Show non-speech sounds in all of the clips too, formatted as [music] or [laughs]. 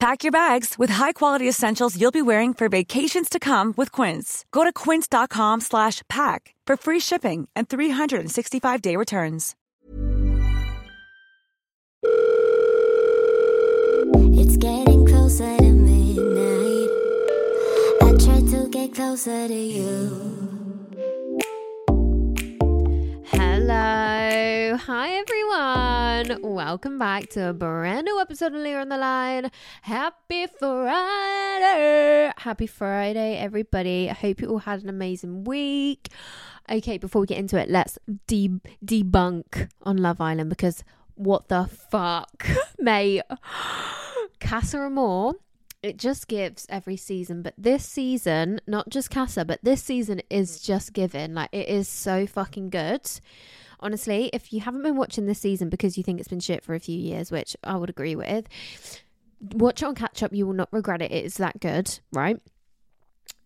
Pack your bags with high-quality essentials you'll be wearing for vacations to come with Quince. Go to quince.com slash pack for free shipping and 365-day returns. It's getting closer to midnight. I try to get closer to you. Everyone. Welcome back to a brand new episode of Leah on the Line. Happy Friday. Happy Friday, everybody. I hope you all had an amazing week. Okay, before we get into it, let's de- debunk on Love Island because what the fuck, [laughs] mate? [gasps] Casa Amor it just gives every season but this season not just casa but this season is just given like it is so fucking good honestly if you haven't been watching this season because you think it's been shit for a few years which i would agree with watch it on catch up you will not regret it it is that good right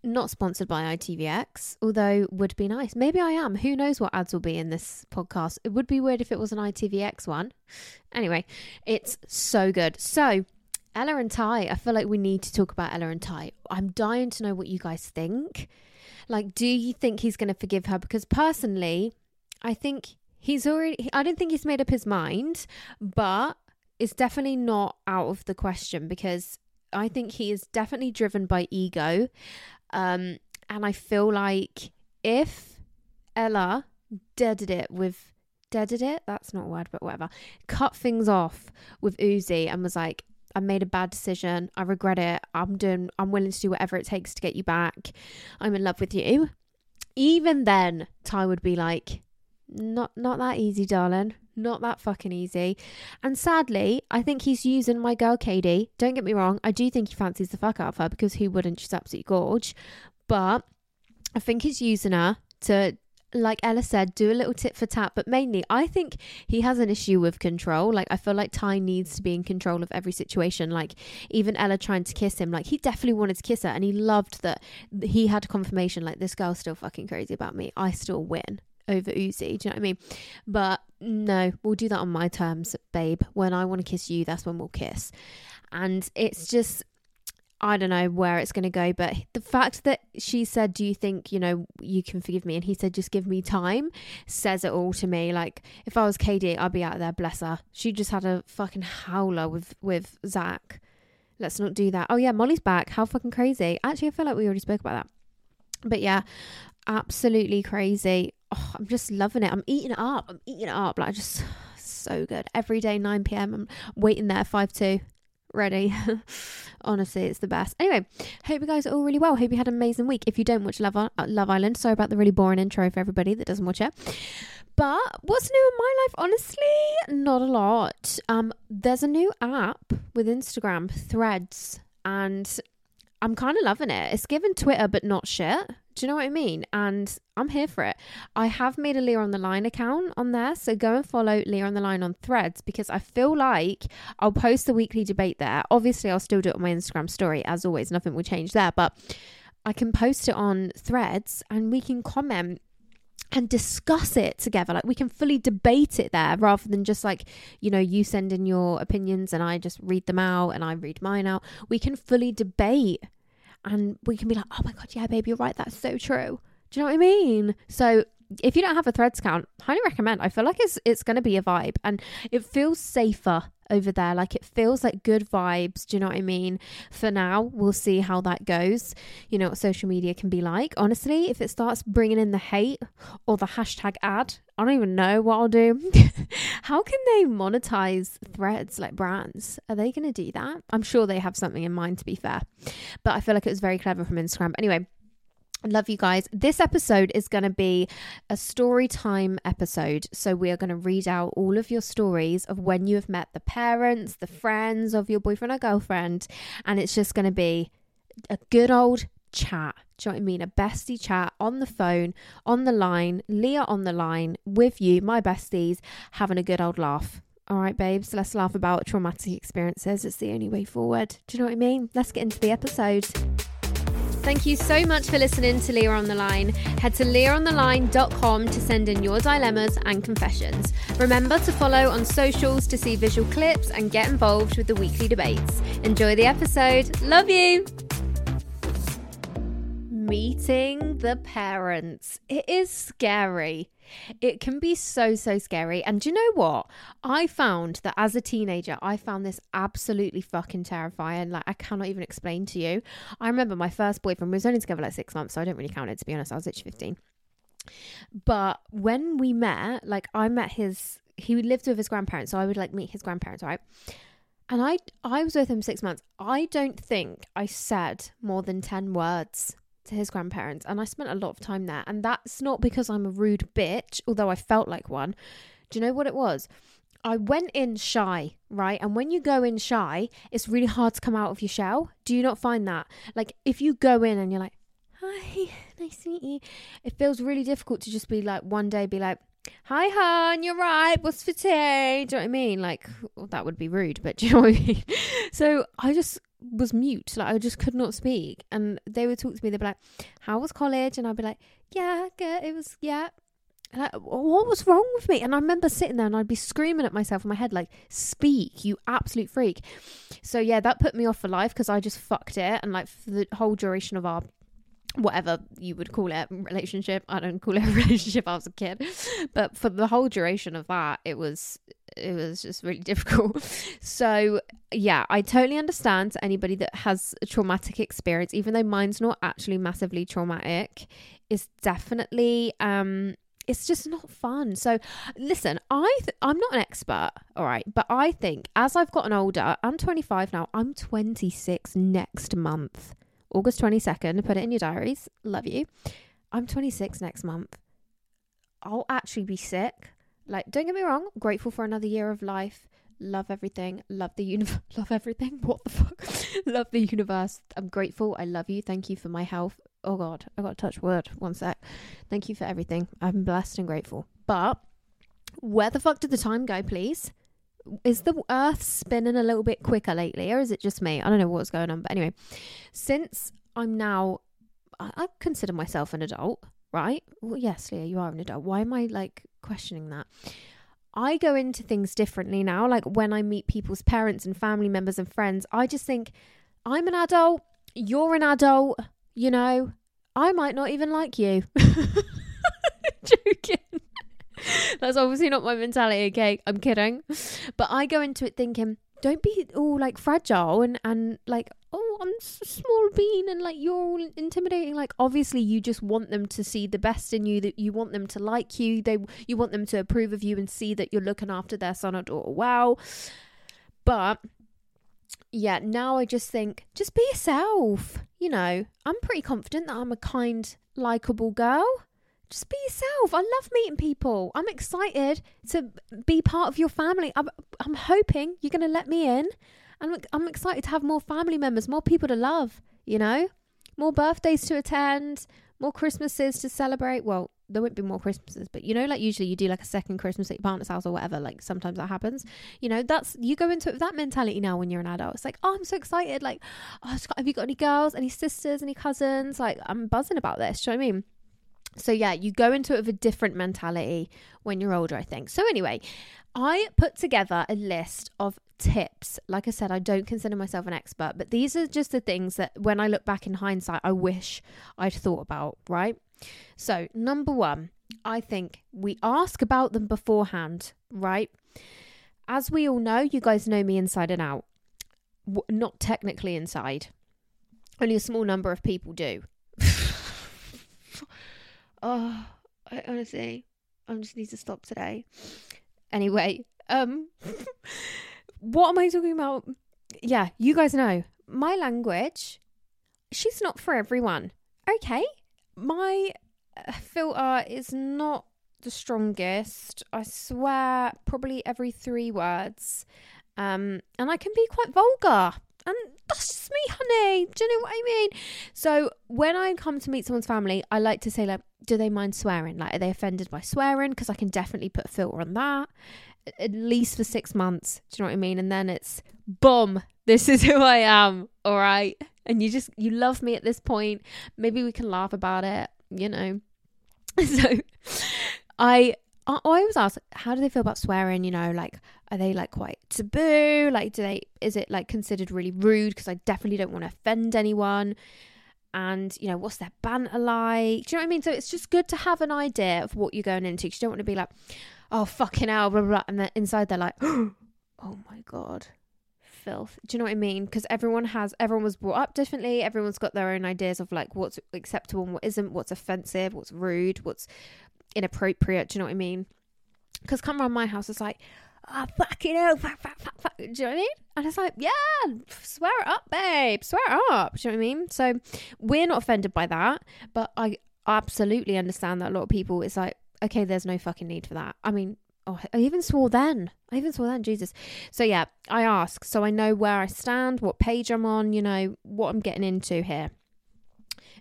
not sponsored by ITVX, although would be nice. Maybe I am. Who knows what ads will be in this podcast? It would be weird if it was an ITVX one. Anyway, it's so good. So, Ella and Ty, I feel like we need to talk about Ella and Ty. I'm dying to know what you guys think. Like, do you think he's going to forgive her? Because personally, I think he's already, I don't think he's made up his mind, but it's definitely not out of the question because I think he is definitely driven by ego. Um, and I feel like if Ella deaded it with, deaded it? That's not a word, but whatever. Cut things off with Uzi and was like, I made a bad decision. I regret it. I'm doing I'm willing to do whatever it takes to get you back. I'm in love with you. Even then, Ty would be like, not not that easy, darling. Not that fucking easy. And sadly, I think he's using my girl Kady. Don't get me wrong, I do think he fancies the fuck out of her because who wouldn't? She's absolutely gorge. But I think he's using her to like Ella said, do a little tit for tat. But mainly, I think he has an issue with control. Like, I feel like Ty needs to be in control of every situation. Like, even Ella trying to kiss him, like, he definitely wanted to kiss her. And he loved that he had confirmation, like, this girl's still fucking crazy about me. I still win over Uzi. Do you know what I mean? But no, we'll do that on my terms, babe. When I want to kiss you, that's when we'll kiss. And it's just I don't know where it's going to go, but the fact that she said, Do you think, you know, you can forgive me? And he said, Just give me time, says it all to me. Like, if I was Kady, I'd be out there, bless her. She just had a fucking howler with, with Zach. Let's not do that. Oh, yeah, Molly's back. How fucking crazy. Actually, I feel like we already spoke about that. But yeah, absolutely crazy. Oh, I'm just loving it. I'm eating it up. I'm eating it up. Like, I just [sighs] so good. Every day, 9 p.m. I'm waiting there, 5 2 ready. [laughs] Honestly, it's the best. Anyway, hope you guys are all really well. Hope you had an amazing week. If you don't watch Love, uh, Love Island, sorry about the really boring intro for everybody that doesn't watch it. But what's new in my life? Honestly, not a lot. Um, there's a new app with Instagram, Threads, and I'm kind of loving it. It's given Twitter, but not shit. Do you know what I mean? And I'm here for it. I have made a Leah on the Line account on there. So go and follow Leah on the Line on threads because I feel like I'll post the weekly debate there. Obviously, I'll still do it on my Instagram story. As always, nothing will change there. But I can post it on threads and we can comment and discuss it together. Like we can fully debate it there rather than just like, you know, you send in your opinions and I just read them out and I read mine out. We can fully debate and we can be like, oh my God, yeah, babe, you're right. That's so true. Do you know what I mean? So if you don't have a threads count, highly recommend. I feel like it's it's to be a vibe and it feels safer over there. Like it feels like good vibes. Do you know what I mean? For now, we'll see how that goes. You know what social media can be like. Honestly, if it starts bringing in the hate or the hashtag ad, I don't even know what I'll do. [laughs] how can they monetize threads like brands? Are they going to do that? I'm sure they have something in mind, to be fair. But I feel like it was very clever from Instagram. Anyway, love you guys. This episode is going to be a story time episode. So, we are going to read out all of your stories of when you have met the parents, the friends of your boyfriend or girlfriend. And it's just going to be a good old chat. Do you know what I mean? A bestie chat on the phone, on the line, Leah on the line with you, my besties, having a good old laugh. All right, babes, let's laugh about traumatic experiences. It's the only way forward. Do you know what I mean? Let's get into the episode. Thank you so much for listening to Leah on the Line. Head to leahontheline.com to send in your dilemmas and confessions. Remember to follow on socials to see visual clips and get involved with the weekly debates. Enjoy the episode. Love you. Meeting the parents. It is scary. It can be so, so scary. And do you know what? I found that as a teenager, I found this absolutely fucking terrifying. Like, I cannot even explain to you. I remember my first boyfriend, we was only together like six months, so I don't really count it to be honest. I was literally 15. But when we met, like, I met his, he lived with his grandparents, so I would like meet his grandparents, right? And I, I was with him six months. I don't think I said more than 10 words to his grandparents and I spent a lot of time there. And that's not because I'm a rude bitch, although I felt like one. Do you know what it was? I went in shy, right? And when you go in shy, it's really hard to come out of your shell. Do you not find that? Like if you go in and you're like, "Hi, [laughs] nice to meet you." It feels really difficult to just be like one day be like, "Hi, hon, you're right. What's for tea?" Do you know what I mean? Like well, that would be rude, but [laughs] do you know what I mean? So I just was mute. Like I just could not speak. And they would talk to me. They'd be like, "How was college?" And I'd be like, "Yeah, good. It was yeah." Like, what was wrong with me? And I remember sitting there and I'd be screaming at myself in my head, like, speak, you absolute freak. So, yeah, that put me off for life because I just fucked it. And, like, for the whole duration of our whatever you would call it relationship i don't call it [laughs] a relationship i was a kid but for the whole duration of that it was it was just really [laughs] difficult so yeah i totally understand anybody that has a traumatic experience even though mine's not actually massively traumatic is definitely um it's just not fun. So, listen, I th- I'm not an expert, all right, but I think as I've gotten older, I'm 25 now. I'm 26 next month. August 22nd. Put it in your diaries. Love you. I'm 26 next month. I'll actually be sick. Like, don't get me wrong, grateful for another year of life. Love everything. Love the universe. [laughs] Love everything. What the fuck? [laughs] love the universe. I'm grateful. I love you. Thank you for my health. Oh God, I got to touch wood. One sec. Thank you for everything. I'm blessed and grateful. But where the fuck did the time go, please? Is the earth spinning a little bit quicker lately or is it just me? I don't know what's going on but anyway since i'm now i, I consider myself an adult right? Well yes leah you are an adult. Why am i like questioning that? I go into things differently now. Like when i meet people's parents and family members and friends i just think i'm an adult. You're an adult you know? I might not even like you. [laughs] Joking [laughs] That's obviously not my mentality, okay? I'm kidding. But I go into it thinking, don't be all like fragile and, and like, oh, I'm a small bean and like you're all intimidating. Like, obviously, you just want them to see the best in you, that you want them to like you, they you want them to approve of you and see that you're looking after their son or daughter well. But yeah, now I just think, just be yourself. You know, I'm pretty confident that I'm a kind, likable girl just be yourself. I love meeting people. I'm excited to be part of your family. I'm, I'm hoping you're going to let me in. And I'm excited to have more family members, more people to love, you know? More birthdays to attend, more Christmases to celebrate. Well, there won't be more Christmases, but you know, like usually you do like a second Christmas at your partner's house or whatever. Like sometimes that happens. You know, that's you go into it with that mentality now when you're an adult. It's like, oh, I'm so excited. Like, oh, have you got any girls, any sisters, any cousins? Like, I'm buzzing about this. Do you know what I mean? So, yeah, you go into it with a different mentality when you're older, I think. So, anyway, I put together a list of tips. Like I said, I don't consider myself an expert, but these are just the things that when I look back in hindsight, I wish I'd thought about, right? So, number one, I think we ask about them beforehand, right? as we all know, you guys know me inside and out. W- not technically inside. Only a small number of people do. [laughs] oh, I honestly, I just need to stop today. Anyway, um, [laughs] what am I talking about? Yeah, you guys know my language. She's not for everyone. Okay, my uh, filter is not the strongest. I swear probably every three words. Um, and I can be quite vulgar. And that's just me, honey. Do you know what I mean? So when I come to meet someone's family, I like to say, like, do they mind swearing? Like, are they offended by swearing? Because I can definitely put a filter on that. At least for six months. Do you know what I mean? And then it's boom, this is who I am. All right. And you just you love me at this point. Maybe we can laugh about it, you know. [laughs] So I I always ask, how do they feel about swearing? You know, like, are they like quite taboo? Like, do they, is it like considered really rude? Because I definitely don't want to offend anyone. And, you know, what's their banter like? Do you know what I mean? So it's just good to have an idea of what you're going into because you don't want to be like, oh, fucking hell, blah, blah. And then inside they're like, [gasps] oh my God, filth. Do you know what I mean? Because everyone has, everyone was brought up differently. Everyone's got their own ideas of like what's acceptable and what isn't, what's offensive, what's rude, what's inappropriate. Do you know what I mean? Because come around my house, it's like, oh, fucking hell, fuck, fuck, fuck, fuck. Do you know what I mean? And it's like, yeah, swear it up, babe, swear it up. Do you know what I mean? So we're not offended by that, but I absolutely understand that a lot of people, it's like, okay, there's no fucking need for that. I mean, oh, I even swore then. I even swore then, Jesus. So yeah, I ask so I know where I stand, what page I'm on, you know, what I'm getting into here.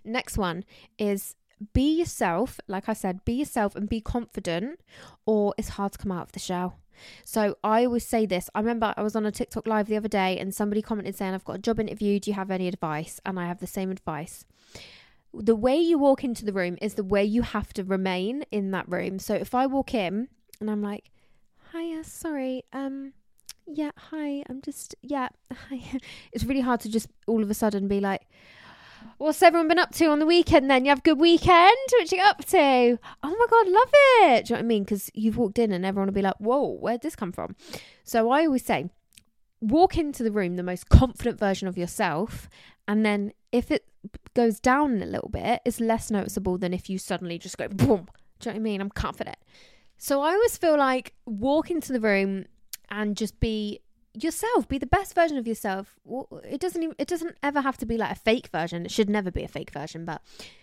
Next one is be yourself. Like I said, be yourself and be confident, or it's hard to come out of the shell. So I always say this. I remember I was on a TikTok live the other day and somebody commented saying, I've got a job interview. Do you have any advice? And I have the same advice. The way you walk into the room is the way you have to remain in that room. So if I walk in and I'm like, hiya, sorry, um, yeah, hi, I'm just, yeah, [laughs] hi. It's really hard to just all of a sudden be like, What's everyone been up to on the weekend then? You have a good weekend? What you up to? Oh my God, love it. Do you know what I mean? Because you've walked in and everyone will be like, whoa, where'd this come from? So I always say, walk into the room the most confident version of yourself. And then if it goes down a little bit, it's less noticeable than if you suddenly just go boom. Do you know what I mean? I'm confident. So I always feel like walk into the room and just be yourself be the best version of yourself. It doesn't even, it doesn't ever have to be like a fake version. It should never be a fake version but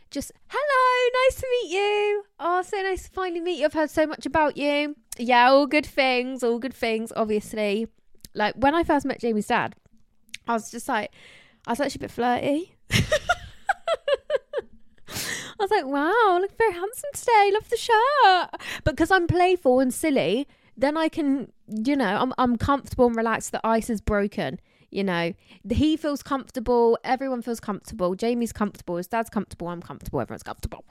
just hello nice to meet you. Oh so nice to finally meet you. I've heard so much about you. Yeah all good things all good things obviously. Like when i first met jamie's dad i was just like i was actually a bit flirty. [laughs] I was like, wow, look very handsome today. Love the shirt. But because I'm playful and silly, then I can, you know, I'm I'm comfortable and relaxed. The ice is broken. You know, he feels comfortable. Everyone feels comfortable. Jamie's comfortable. His dad's comfortable. I'm comfortable. Everyone's comfortable.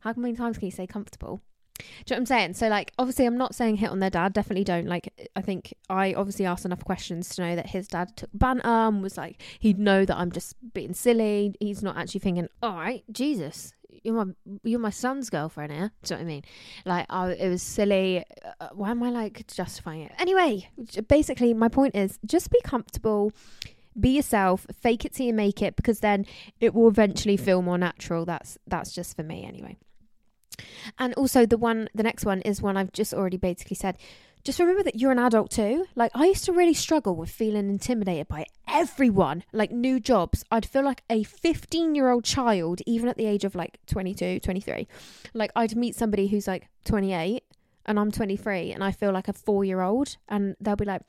How many times can you say comfortable? Do you know what I'm saying? So, like, obviously, I'm not saying hit on their dad. Definitely don't. Like, I think I obviously asked enough questions to know that his dad took banter and was like, he'd know that I'm just being silly. He's not actually thinking, all right, Jesus, you're my you're my son's girlfriend here. Do you know what I mean? Like, I, it was silly. Uh, why am I like justifying it? Anyway, basically, my point is just be comfortable, be yourself, fake it till you make it, because then it will eventually feel more natural. That's that's just for me anyway. And also the one, the next one is one I've just already basically said just remember that you're an adult too. Like, I used to really struggle with feeling intimidated by everyone, like new jobs. I'd feel like a 15 year old child, even at the age of like 22, 23. Like, I'd meet somebody who's like 28 and I'm 23 and I feel like a four year old, and they'll be like,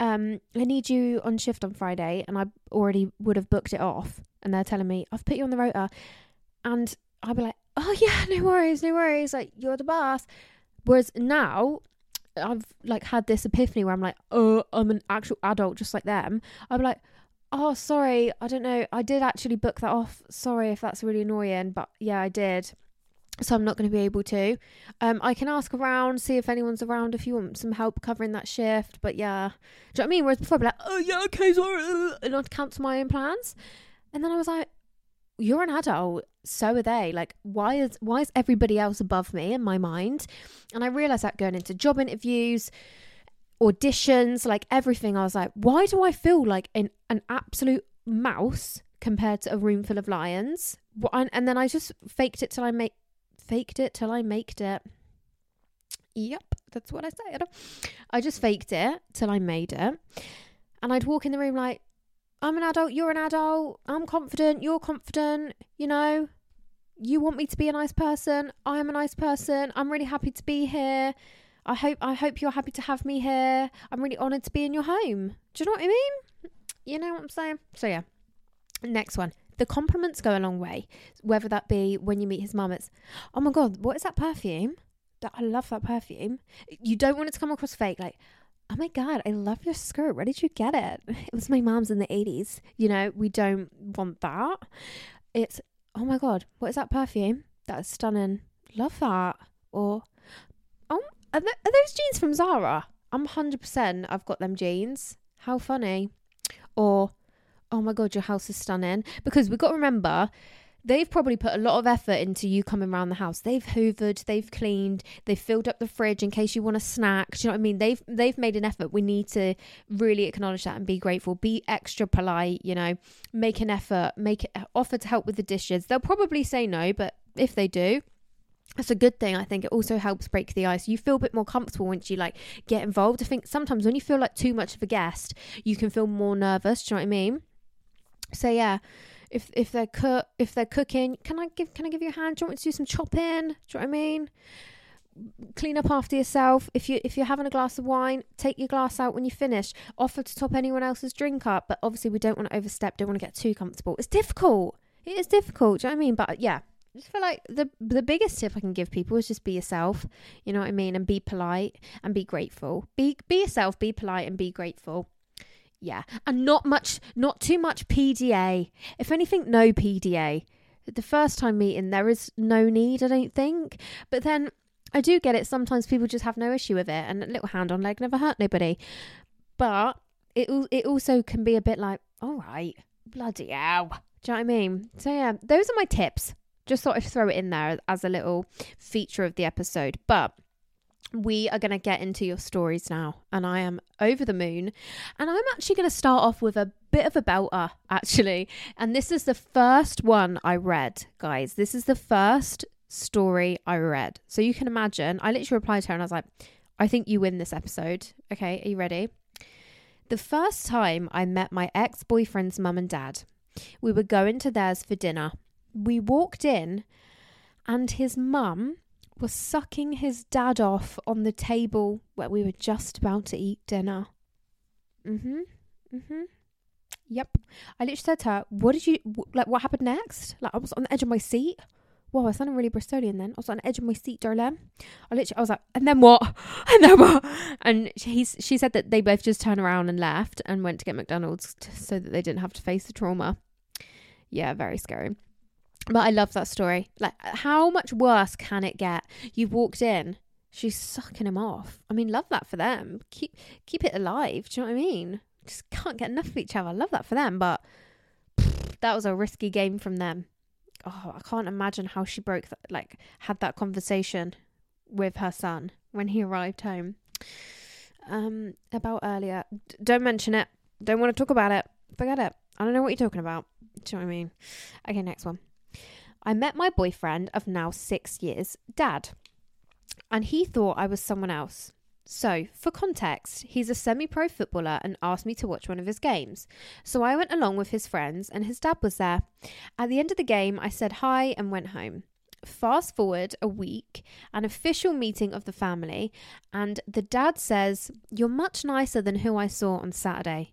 um, I need you on shift on Friday, and I already would have booked it off. And they're telling me, I've put you on the rota. And I'll be like, oh, yeah, [laughs] no worries, no worries. Like, you're the boss. Whereas now, I've like had this epiphany where I'm like, oh, I'm an actual adult just like them. I'm like, oh, sorry, I don't know. I did actually book that off. Sorry if that's really annoying, but yeah, I did. So I'm not going to be able to. Um, I can ask around, see if anyone's around if you want some help covering that shift. But yeah, do you know what I mean? Whereas before I'd be like, oh yeah, okay, sorry, and I'd cancel my own plans. And then I was like, you're an adult so are they like why is why is everybody else above me in my mind and i realized that going into job interviews auditions, like everything. I was like, why do I feel like an, an absolute mouse compared to a room full of lions? And, then I just faked it till I make faked it till I made it. Yep, that's what I said. I just faked it till I made it. And I'd walk in the room like, I'm an adult, you're an adult, I'm confident, you're confident, you know, you want me to be a nice person, I am a nice person, I'm really happy to be here. I hope I hope you're happy to have me here. I'm really honoured to be in your home. Do you know what I mean? You know what I'm saying? So yeah. Next one. The compliments go a long way. Whether that be when you meet his mum, it's oh my god, what is that perfume? That I love that perfume. You don't want it to come across fake, like, oh my god, I love your skirt. Where did you get it? [laughs] It was my mom's in the 80s. You know, we don't want that. It's oh my god, what is that perfume? That's stunning. Love that. Or oh are, th- are those jeans from Zara? I'm 100% I've got them jeans. How funny. Or, oh my God, your house is stunning. Because we've got to remember, they've probably put a lot of effort into you coming around the house. They've hoovered, they've cleaned, they've filled up the fridge in case you want a snack. Do you know what I mean? They've they've made an effort. We need to really acknowledge that and be grateful. Be extra polite, you know, make an effort, make offer to help with the dishes. They'll probably say no, but if they do, that's a good thing. I think it also helps break the ice. You feel a bit more comfortable once you like get involved. I think sometimes when you feel like too much of a guest, you can feel more nervous. Do you know what I mean? So yeah, if if they're if they're cooking, can I give can I give you a hand? Do you want me to do some chopping? Do you know what I mean? Clean up after yourself. If you if you're having a glass of wine, take your glass out when you finish. Offer to top anyone else's drink up, but obviously we don't want to overstep. Don't want to get too comfortable. It's difficult. It is difficult. Do you know what I mean? But yeah, I just feel like the the biggest tip I can give people is just be yourself. You know what I mean, and be polite and be grateful. Be be yourself, be polite and be grateful. Yeah, and not much, not too much PDA. If anything, no PDA. The first time meeting, there is no need, I don't think. But then I do get it. Sometimes people just have no issue with it, and a little hand on leg never hurt nobody. But it it also can be a bit like, all right, bloody hell. Do you know what I mean? So yeah, those are my tips just thought I'd throw it in there as a little feature of the episode. But we are going to get into your stories now, and I am over the moon. And I'm actually going to start off with a bit of a belter, actually. And this is the first one I read, guys. This is the first story I read. So you can imagine, I literally replied to her and I was like, I think you win this episode. Okay, are you ready? The first time I met my ex boyfriend's mum and dad, we were going to theirs for dinner we walked in and his mum was sucking his dad off on the table where we were just about to eat dinner. Mm-hmm. Mm-hmm. Yep. I literally said to her, "What did you like? What happened next? Like I was on the edge of my seat. Whoa, I sounded really Bristolian then. I was on the edge of my seat, darling. I literally, I was like, and then what? [laughs] And then what? And he's, she said that they both just turned around and left and went to get McDonald's t- so that they didn't have to face the trauma. Yeah, very scary. But I love that story. Like, how much worse can it get? You've walked in, she's sucking him off. I mean, love that for them. Keep keep it alive. Do you know what I mean? Just can't get enough of each other. Love that for them. But pff, that was a risky game from them. Oh, I can't imagine how she broke that, like, had that conversation with her son when he arrived home. Um, about earlier. D- don't mention it. Don't want to talk about it. Forget it. I don't know what you're talking about. Do you know what I mean? Okay, next one. I met my boyfriend of now six years, Dad, and he thought I was someone else. So, for context, he's a semi pro footballer and asked me to watch one of his games. So I went along with his friends, and his dad was there. At the end of the game, I said hi and went home. Fast forward a week, an official meeting of the family, and the dad says, You're much nicer than who I saw on Saturday.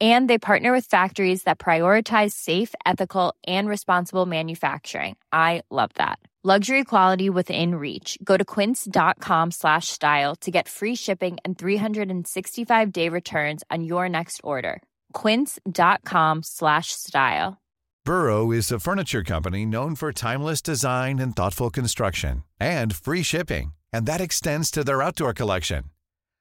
And they partner with factories that prioritize safe, ethical, and responsible manufacturing. I love that. Luxury quality within reach. Go to quince.com slash style to get free shipping and 365 day returns on your next order. Quince.com slash style. Burrow is a furniture company known for timeless design and thoughtful construction and free shipping, and that extends to their outdoor collection.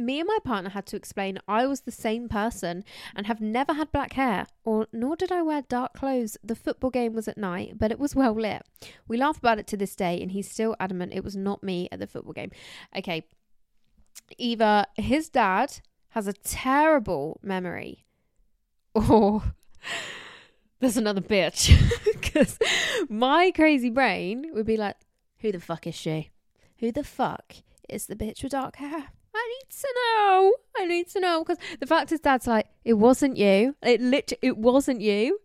Me and my partner had to explain I was the same person and have never had black hair, or nor did I wear dark clothes. The football game was at night, but it was well lit. We laugh about it to this day, and he's still adamant it was not me at the football game. Okay, either his dad has a terrible memory, or [laughs] there's another bitch. [laughs] Because my crazy brain would be like, who the fuck is she? Who the fuck is the bitch with dark hair? I need to know. I need to know because the fact is, Dad's like, it wasn't you. It literally, it wasn't you.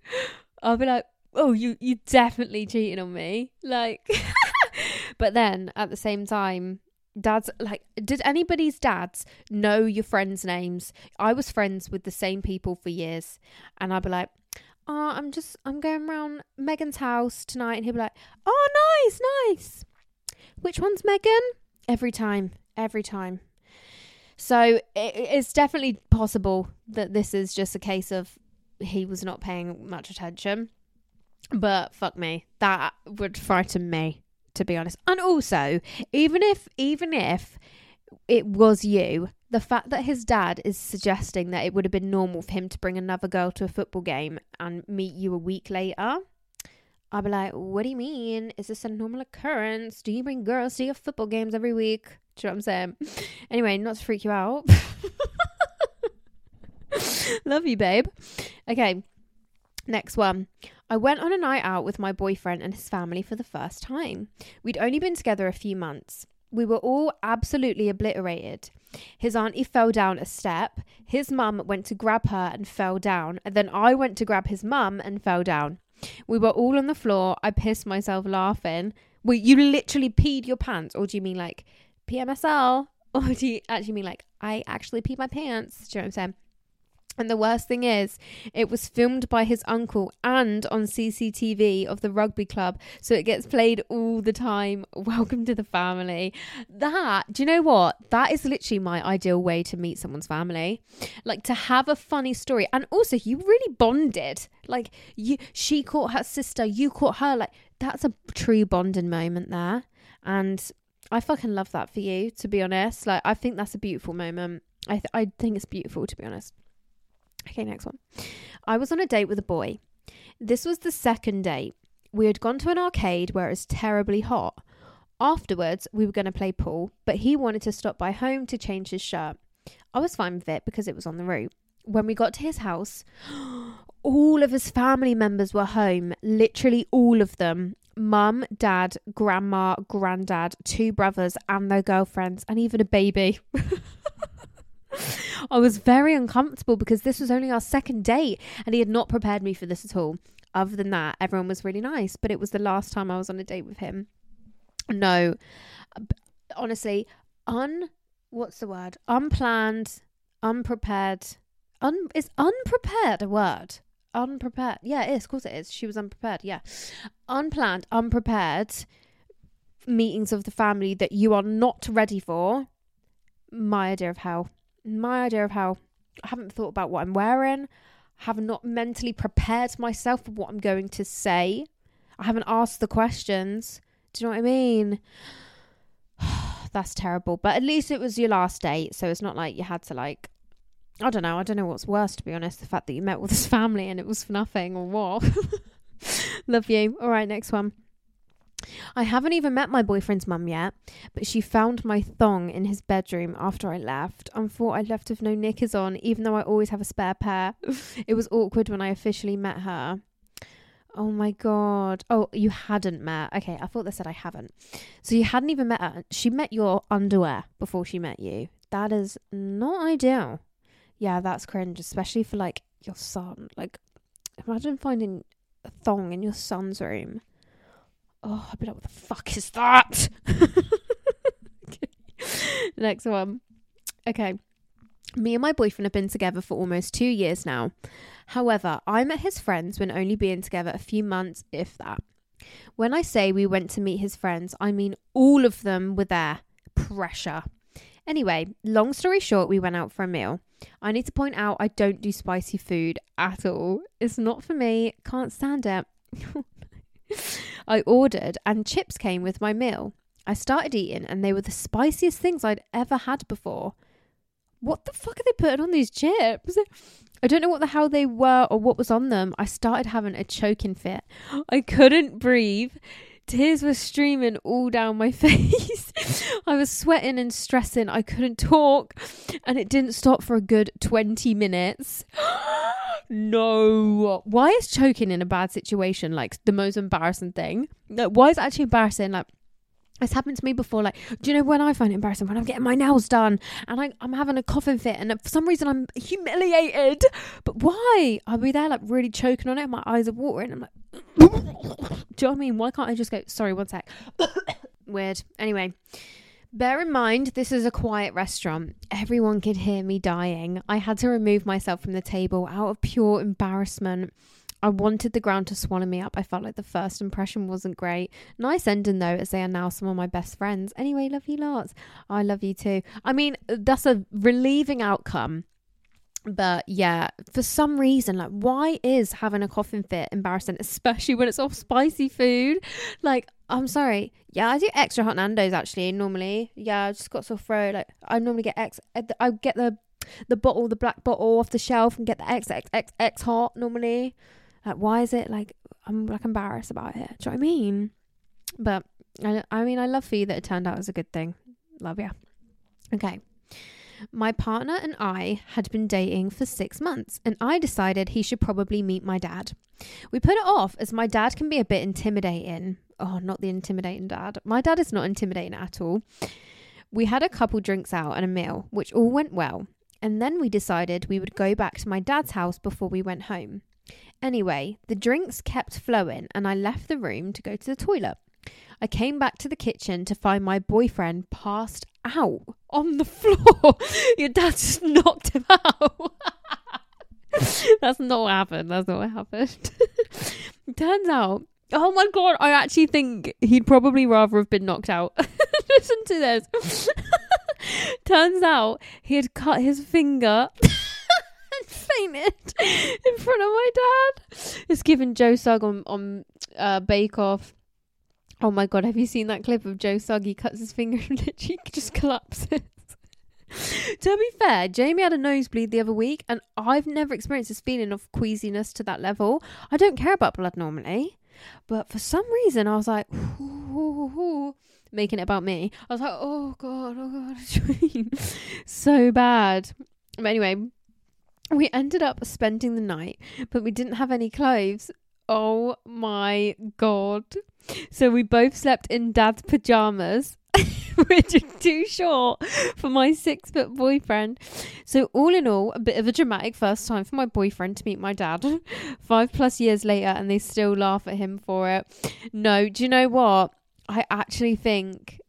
I'll be like, oh, you, you definitely cheating on me. Like, [laughs] but then at the same time, Dad's like, did anybody's dads know your friends' names? I was friends with the same people for years, and I'd be like, oh, I'm just, I'm going around Megan's house tonight, and he'd be like, oh, nice, nice. Which one's Megan? Every time, every time. So it, it's definitely possible that this is just a case of he was not paying much attention. But fuck me, that would frighten me to be honest. And also, even if even if it was you, the fact that his dad is suggesting that it would have been normal for him to bring another girl to a football game and meet you a week later, I'd be like, what do you mean? Is this a normal occurrence? Do you bring girls to your football games every week? Do you know what I'm saying? [laughs] Anyway, not to freak you out. [laughs] Love you, babe. Okay, next one. I went on a night out with my boyfriend and his family for the first time. We'd only been together a few months. We were all absolutely obliterated. His auntie fell down a step. His mum went to grab her and fell down. And then I went to grab his mum and fell down. We were all on the floor. I pissed myself laughing. Well, you literally peed your pants, or do you mean like PMSL? [laughs] Or do you actually mean like I actually peed my pants? Do you know what I'm saying? And the worst thing is, it was filmed by his uncle and on CCTV of the rugby club. So it gets played all the time. [laughs] Welcome to the family. That, do you know what? That is literally my ideal way to meet someone's family. Like to have a funny story. And also, you really bonded. Like, you, she caught her sister, you caught her. Like, that's a true bonding moment there. And I fucking love that for you, to be honest. Like, I think that's a beautiful moment. I, th- I think it's beautiful, to be honest. Okay, next one. I was on a date with a boy. This was the second date. We had gone to an arcade where it was terribly hot. Afterwards, we were going to play pool, but he wanted to stop by home to change his shirt. I was fine with it because it was on the route. When we got to his house, all of his family members were home, literally all of them. Mum, dad, grandma, granddad, two brothers and their girlfriends, and even a baby. [laughs] I was very uncomfortable because this was only our second date and he had not prepared me for this at all. Other than that, everyone was really nice, but it was the last time I was on a date with him. No, honestly, un what's the word? Unplanned, unprepared. Un is unprepared a word? Unprepared. Yeah, it is. Of course it is. She was unprepared. Yeah. Unplanned, unprepared meetings of the family that you are not ready for, my idea of hell. My idea of hell. I haven't thought about what I'm wearing. I have not mentally prepared myself for what I'm going to say. I haven't asked the questions. Do you know what I mean? [sighs] That's terrible. But at least it was your last date, so it's not like you had to like I don't know. I don't know what's worse to be honest, the fact that you met with [laughs] his family and it was for nothing or what. [laughs] Love you. All right, next one. I haven't even met my boyfriend's mum yet, but she found my thong in his bedroom after I left and thought I left with no knickers on, even though I always have a spare pair. [laughs] it was awkward when I officially met her. Oh my god. Oh, you hadn't met. Okay, I thought they said I haven't. So you hadn't even met her. She met your underwear before she met you. That is not ideal. Yeah, that's cringe, especially for like your son. Like, imagine finding a thong in your son's room. Oh, I'd be like, what the fuck is that? [laughs] Next one. Okay. Me and my boyfriend have been together for almost two years now. However, I met his friends when only being together a few months, if that. When I say we went to meet his friends, I mean all of them were there. Pressure. Anyway, long story short, we went out for a meal. I need to point out I don't do spicy food at all. It's not for me. Can't stand it. [laughs] I ordered and chips came with my meal. I started eating and they were the spiciest things I'd ever had before. What the fuck are they putting on these chips? I don't know what the hell they were or what was on them. I started having a choking fit. [gasps] I couldn't breathe. Tears were streaming all down my [laughs] face. I was sweating and stressing. I couldn't talk, and it didn't stop for a good 20 minutes. [gasps] no. Why is choking in a bad situation like the most embarrassing thing? Why is it actually embarrassing? Like, it's happened to me before. Like, do you know when I find it embarrassing? When I'm getting my nails done and I, I'm having a coughing fit, and for some reason I'm humiliated. But why? I'll be there, like, really choking on it. My eyes are watering. I'm like, [coughs] do you know what I mean? Why can't I just go, sorry, one sec? [coughs] Weird. Anyway, bear in mind, this is a quiet restaurant. Everyone could hear me dying. I had to remove myself from the table out of pure embarrassment. I wanted the ground to swallow me up. I felt like the first impression wasn't great. Nice ending though, as they are now some of my best friends. Anyway, love you lots. I love you too. I mean, that's a relieving outcome. But yeah, for some reason, like, why is having a coughing fit embarrassing, especially when it's off spicy food? Like, I'm sorry. Yeah, I do extra hot Nando's actually normally. Yeah, I just got sore throat. Like, I normally get X. I get the the bottle, the black bottle off the shelf, and get the X X X X hot normally. Like, why is it like I'm like embarrassed about it? Do you know what I mean? But I, I mean, I love for you that it turned out as a good thing. Love ya. Okay. My partner and I had been dating for six months, and I decided he should probably meet my dad. We put it off as my dad can be a bit intimidating. Oh, not the intimidating dad. My dad is not intimidating at all. We had a couple drinks out and a meal, which all went well, and then we decided we would go back to my dad's house before we went home. Anyway, the drinks kept flowing, and I left the room to go to the toilet. I came back to the kitchen to find my boyfriend passed out on the [laughs] floor. Your dad just knocked him out. [laughs] That's not what happened. That's not what happened. [laughs] Turns out, oh my god, I actually think he'd probably rather have been knocked out. Listen to this. Turns out he had cut his finger fainted [laughs] in front of my dad. It's given Joe Sugg on, on uh, Bake Off. Oh my god, have you seen that clip of Joe Sugg? He cuts his finger [laughs] and literally just collapses. [laughs] to be fair, Jamie had a nosebleed the other week, and I've never experienced this feeling of queasiness to that level. I don't care about blood normally, but for some reason, I was like, ooh, making it about me. I was like, oh god, oh god, so bad. But anyway, we ended up spending the night, but we didn't have any clothes. Oh my god. So we both slept in dad's pajamas, [laughs] which are too short for my six foot boyfriend. So, all in all, a bit of a dramatic first time for my boyfriend to meet my dad [laughs] five plus years later, and they still laugh at him for it. No, do you know what? I actually think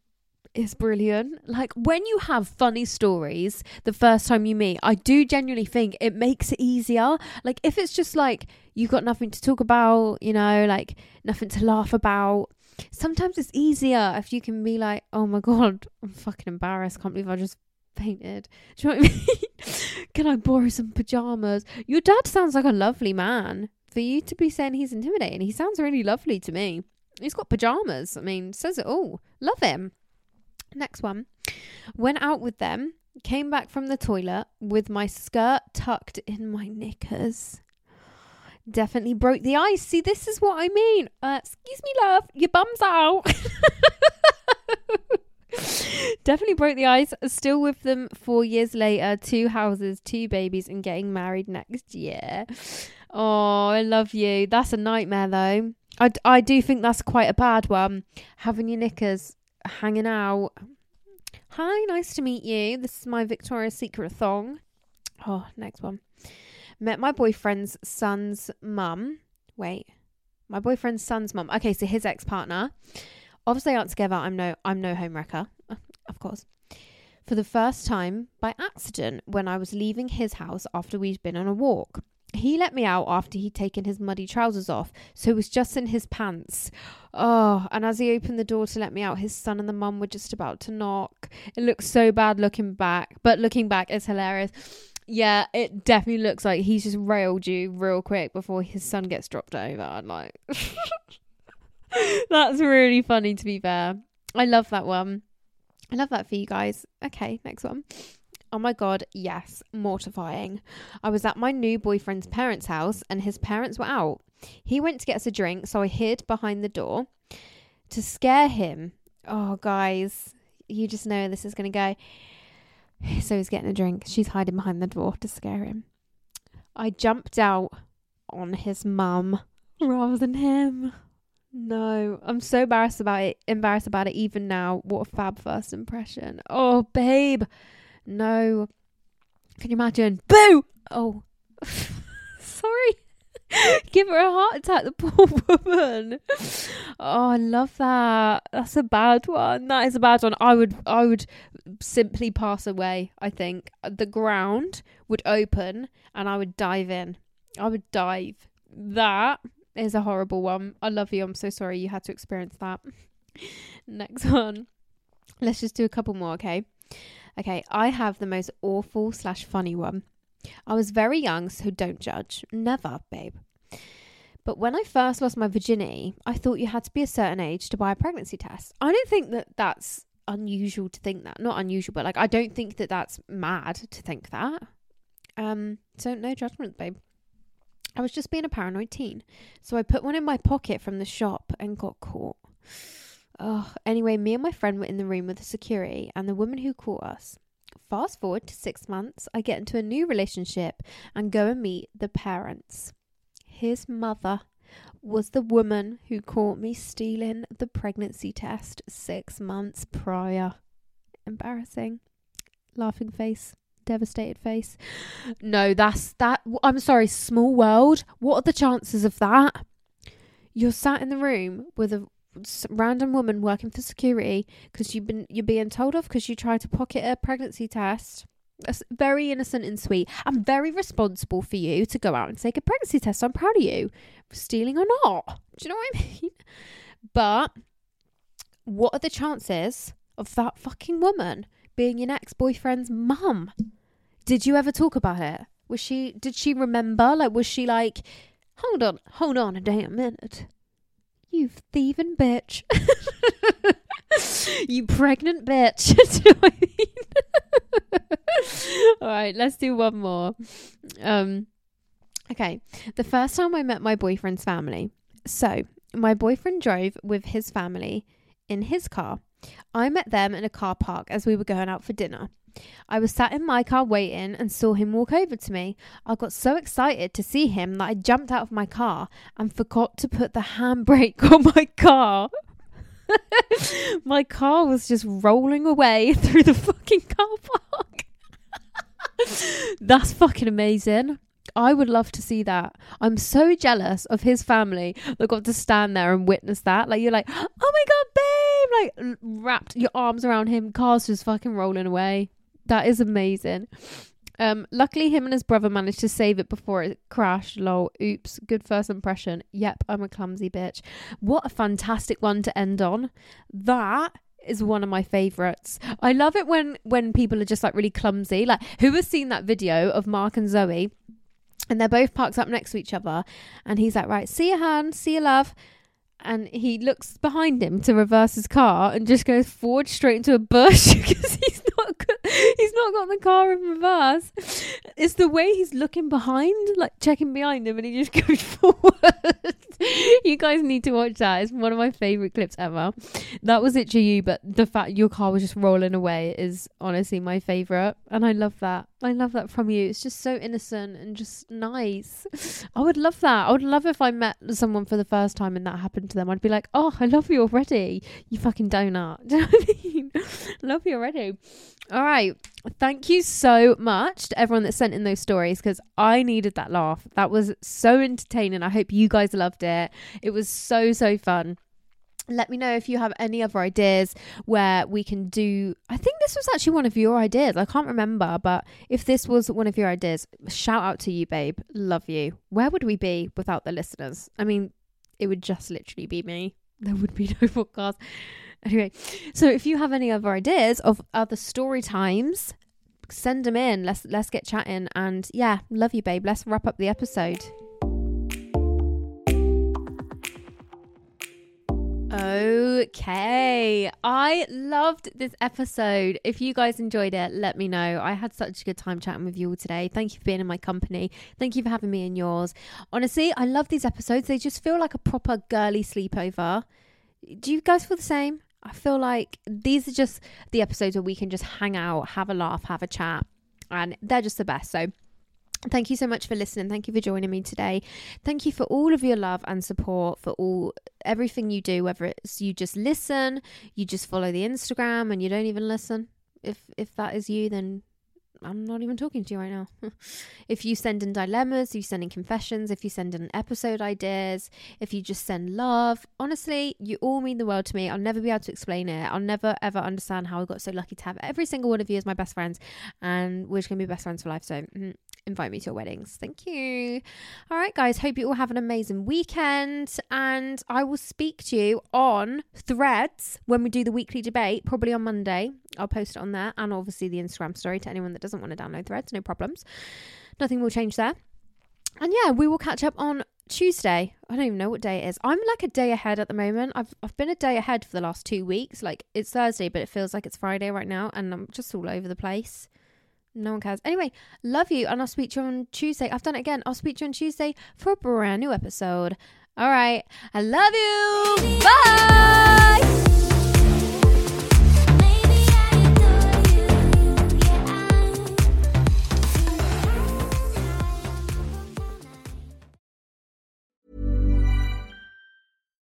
is brilliant. Like when you have funny stories the first time you meet, I do genuinely think it makes it easier. Like if it's just like you've got nothing to talk about, you know, like nothing to laugh about, sometimes it's easier if you can be like, oh my god, I'm fucking embarrassed. Can't believe I just fainted. [laughs] Do you know what I mean? [laughs] can I borrow some pajamas? Your dad sounds like a lovely man. For you to be saying he's intimidating, he sounds really lovely to me. He's got pajamas. I mean, says it all. Love him. Next one. Went out with them, came back from the toilet with my skirt tucked in my knickers. Definitely broke the ice. See, this is what I mean. Uh, excuse me, love. Your bum's out. [laughs] Definitely broke the ice. Still with them four years later. Two houses, two babies, and getting married next year. Oh, I love you. That's a nightmare, though. I, I do think that's quite a bad one. Having your knickers hanging out. Hi, nice to meet you. This is my Victoria's Secret thong. Oh, next one. Met my boyfriend's son's mum. Wait, my boyfriend's son's mum. Okay, so his ex partner. Obviously, aren't together. I'm no, I'm no homewrecker, [laughs] of course. For the first time by accident when I was leaving his house after we'd been on a walk. He let me out after he'd taken his muddy trousers off, so it was just in his pants. Oh, and as he opened the door to let me out, his son and the mum were just about to knock. It looks so bad looking back, but looking back, it's hilarious. Yeah, it definitely looks like he's just railed you real quick before his son gets dropped over. I'm like, [laughs] that's really funny to be fair. I love that one. I love that for you guys. Okay, next one. Oh my god, yes, mortifying. I was at my new boyfriend's parents' house and his parents were out. He went to get us a drink, so I hid behind the door to scare him. Oh, guys, you just know this is going to go. So he's getting a drink. She's hiding behind the door to scare him. I jumped out on his mum rather than him. No, I'm so embarrassed about it. Embarrassed about it even now. What a fab first impression. Oh, babe. No. Can you imagine? Boo! Oh. [laughs] Sorry. [laughs] Give her a heart attack, the [laughs] poor woman. Oh, I love that. That's a bad one. That is a bad one. I would I would simply pass away, I think. The ground would open and I would dive in. I would dive. That is a horrible one. I love you. I'm so sorry you had to experience that. Next one. Let's just do a couple more, okay? Okay, I have the most awful slash funny one. I was very young, so don't judge. Never, babe. But when I first lost my virginity, I thought you had to be a certain age to buy a pregnancy test. I don't think that that's unusual to think that. Not unusual, but like I don't think that that's mad to think that. Um, so no judgment, babe. I was just being a paranoid teen. So I put one in my pocket from the shop and got caught. Oh, anyway, me and my friend were in the room with the security and the woman who caught us. Fast forward to six months, I get into a new relationship and go and meet the parents. His mother was the woman who caught me stealing the pregnancy test six months prior. Embarrassing. Laughing face. Devastated face. No, that's that. I'm sorry, small world. What are the chances of that? You're sat in the room with a random woman working for security because you've been you're being told off because you tried to pocket a pregnancy test. That's very innocent and sweet. I'm very responsible for you to go out and take a pregnancy test. I'm proud of you, stealing or not. Do you know what I [laughs] mean? But what are the chances of that fucking woman being your ex boyfriend's mum? Did you ever talk about it? Was she? Did she remember? Like, was she like? Hold on, hold on a damn minute. You thieving bitch. [laughs] you pregnant bitch. [laughs] do I mean? [laughs] All right, let's do one more. Um, okay. The first time I met my boyfriend's family. So, my boyfriend drove with his family in his car. I met them in a car park as we were going out for dinner. I was sat in my car waiting and saw him walk over to me. I got so excited to see him that I jumped out of my car and forgot to put the handbrake [laughs] on my car. [laughs] my car was just rolling away [laughs] through the fucking car park. That's fucking amazing. I would love to see that. I'm so jealous of his family that got to stand there and witness that. Like you're like, [gasps] oh my god, babe! Like wrapped your arms around him, car's just fucking rolling away. That is amazing. Um, luckily, him and his brother managed to save it before it crashed. Lol. Oops. Good first impression. Yep, I'm a clumsy bitch. What a fantastic one to end on. That is one of my favorites. I love it when when people are just like really clumsy. Like, who has seen that video of Mark and Zoe? And they're both parked up next to each other, and he's like, "Right, see you, hand, see you, love." And he looks behind him to reverse his car and just goes forward straight into a bush [laughs] because he's [laughs] he's not got the car in reverse. It's the way he's looking behind, like checking behind him, and he just [laughs] goes forward. you guys need to watch that. It's one of my favorite clips ever. That was it to you, but the fact your car was just rolling away is honestly my favorite, and I love that. I love that from you. It's just so innocent and just nice. I would love that. I would love if I met someone for the first time and that happened to them. I'd be like, oh, I love you already. You fucking donut. [laughs] Do you know what I mean? love you already. All right. Thank you so much to everyone that sent in those stories because I needed that laugh. That was so entertaining. I hope you guys loved it. It was so, so fun let me know if you have any other ideas where we can do i think this was actually one of your ideas i can't remember but if this was one of your ideas shout out to you babe love you where would we be without the listeners i mean it would just literally be me there would be [laughs] no podcast [laughs] anyway so if you have any other ideas of other story times send them in let's let's get chatting and yeah love you babe let's wrap up the episode Okay. I loved this episode. If you guys enjoyed it, let me know. I had such a good time chatting with you all today. Thank you for being in my company. Thank you for having me in yours. Honestly, I love these episodes. They just feel like a proper girly sleepover. Do you guys feel the same? I feel like these are just the episodes where we can just hang out, have a laugh, have a chat, and they're just the best. So, Thank you so much for listening. Thank you for joining me today. Thank you for all of your love and support for all everything you do, whether it's you just listen, you just follow the Instagram and you don't even listen. If if that is you, then I'm not even talking to you right now. [laughs] if you send in dilemmas, you send in confessions, if you send in episode ideas, if you just send love, honestly, you all mean the world to me. I'll never be able to explain it. I'll never ever understand how I got so lucky to have every single one of you as my best friends, and we're just gonna be best friends for life. So. Mm-hmm invite me to your weddings. Thank you. All right, guys. Hope you all have an amazing weekend. And I will speak to you on threads when we do the weekly debate, probably on Monday. I'll post it on there and obviously the Instagram story to anyone that doesn't want to download threads. No problems. Nothing will change there. And yeah, we will catch up on Tuesday. I don't even know what day it is. I'm like a day ahead at the moment. I've I've been a day ahead for the last two weeks. Like it's Thursday, but it feels like it's Friday right now, and I'm just all over the place. No one cares. Anyway, love you, and I'll speak to you on Tuesday. I've done it again. I'll speak to you on Tuesday for a brand new episode. All right. I love you. Bye.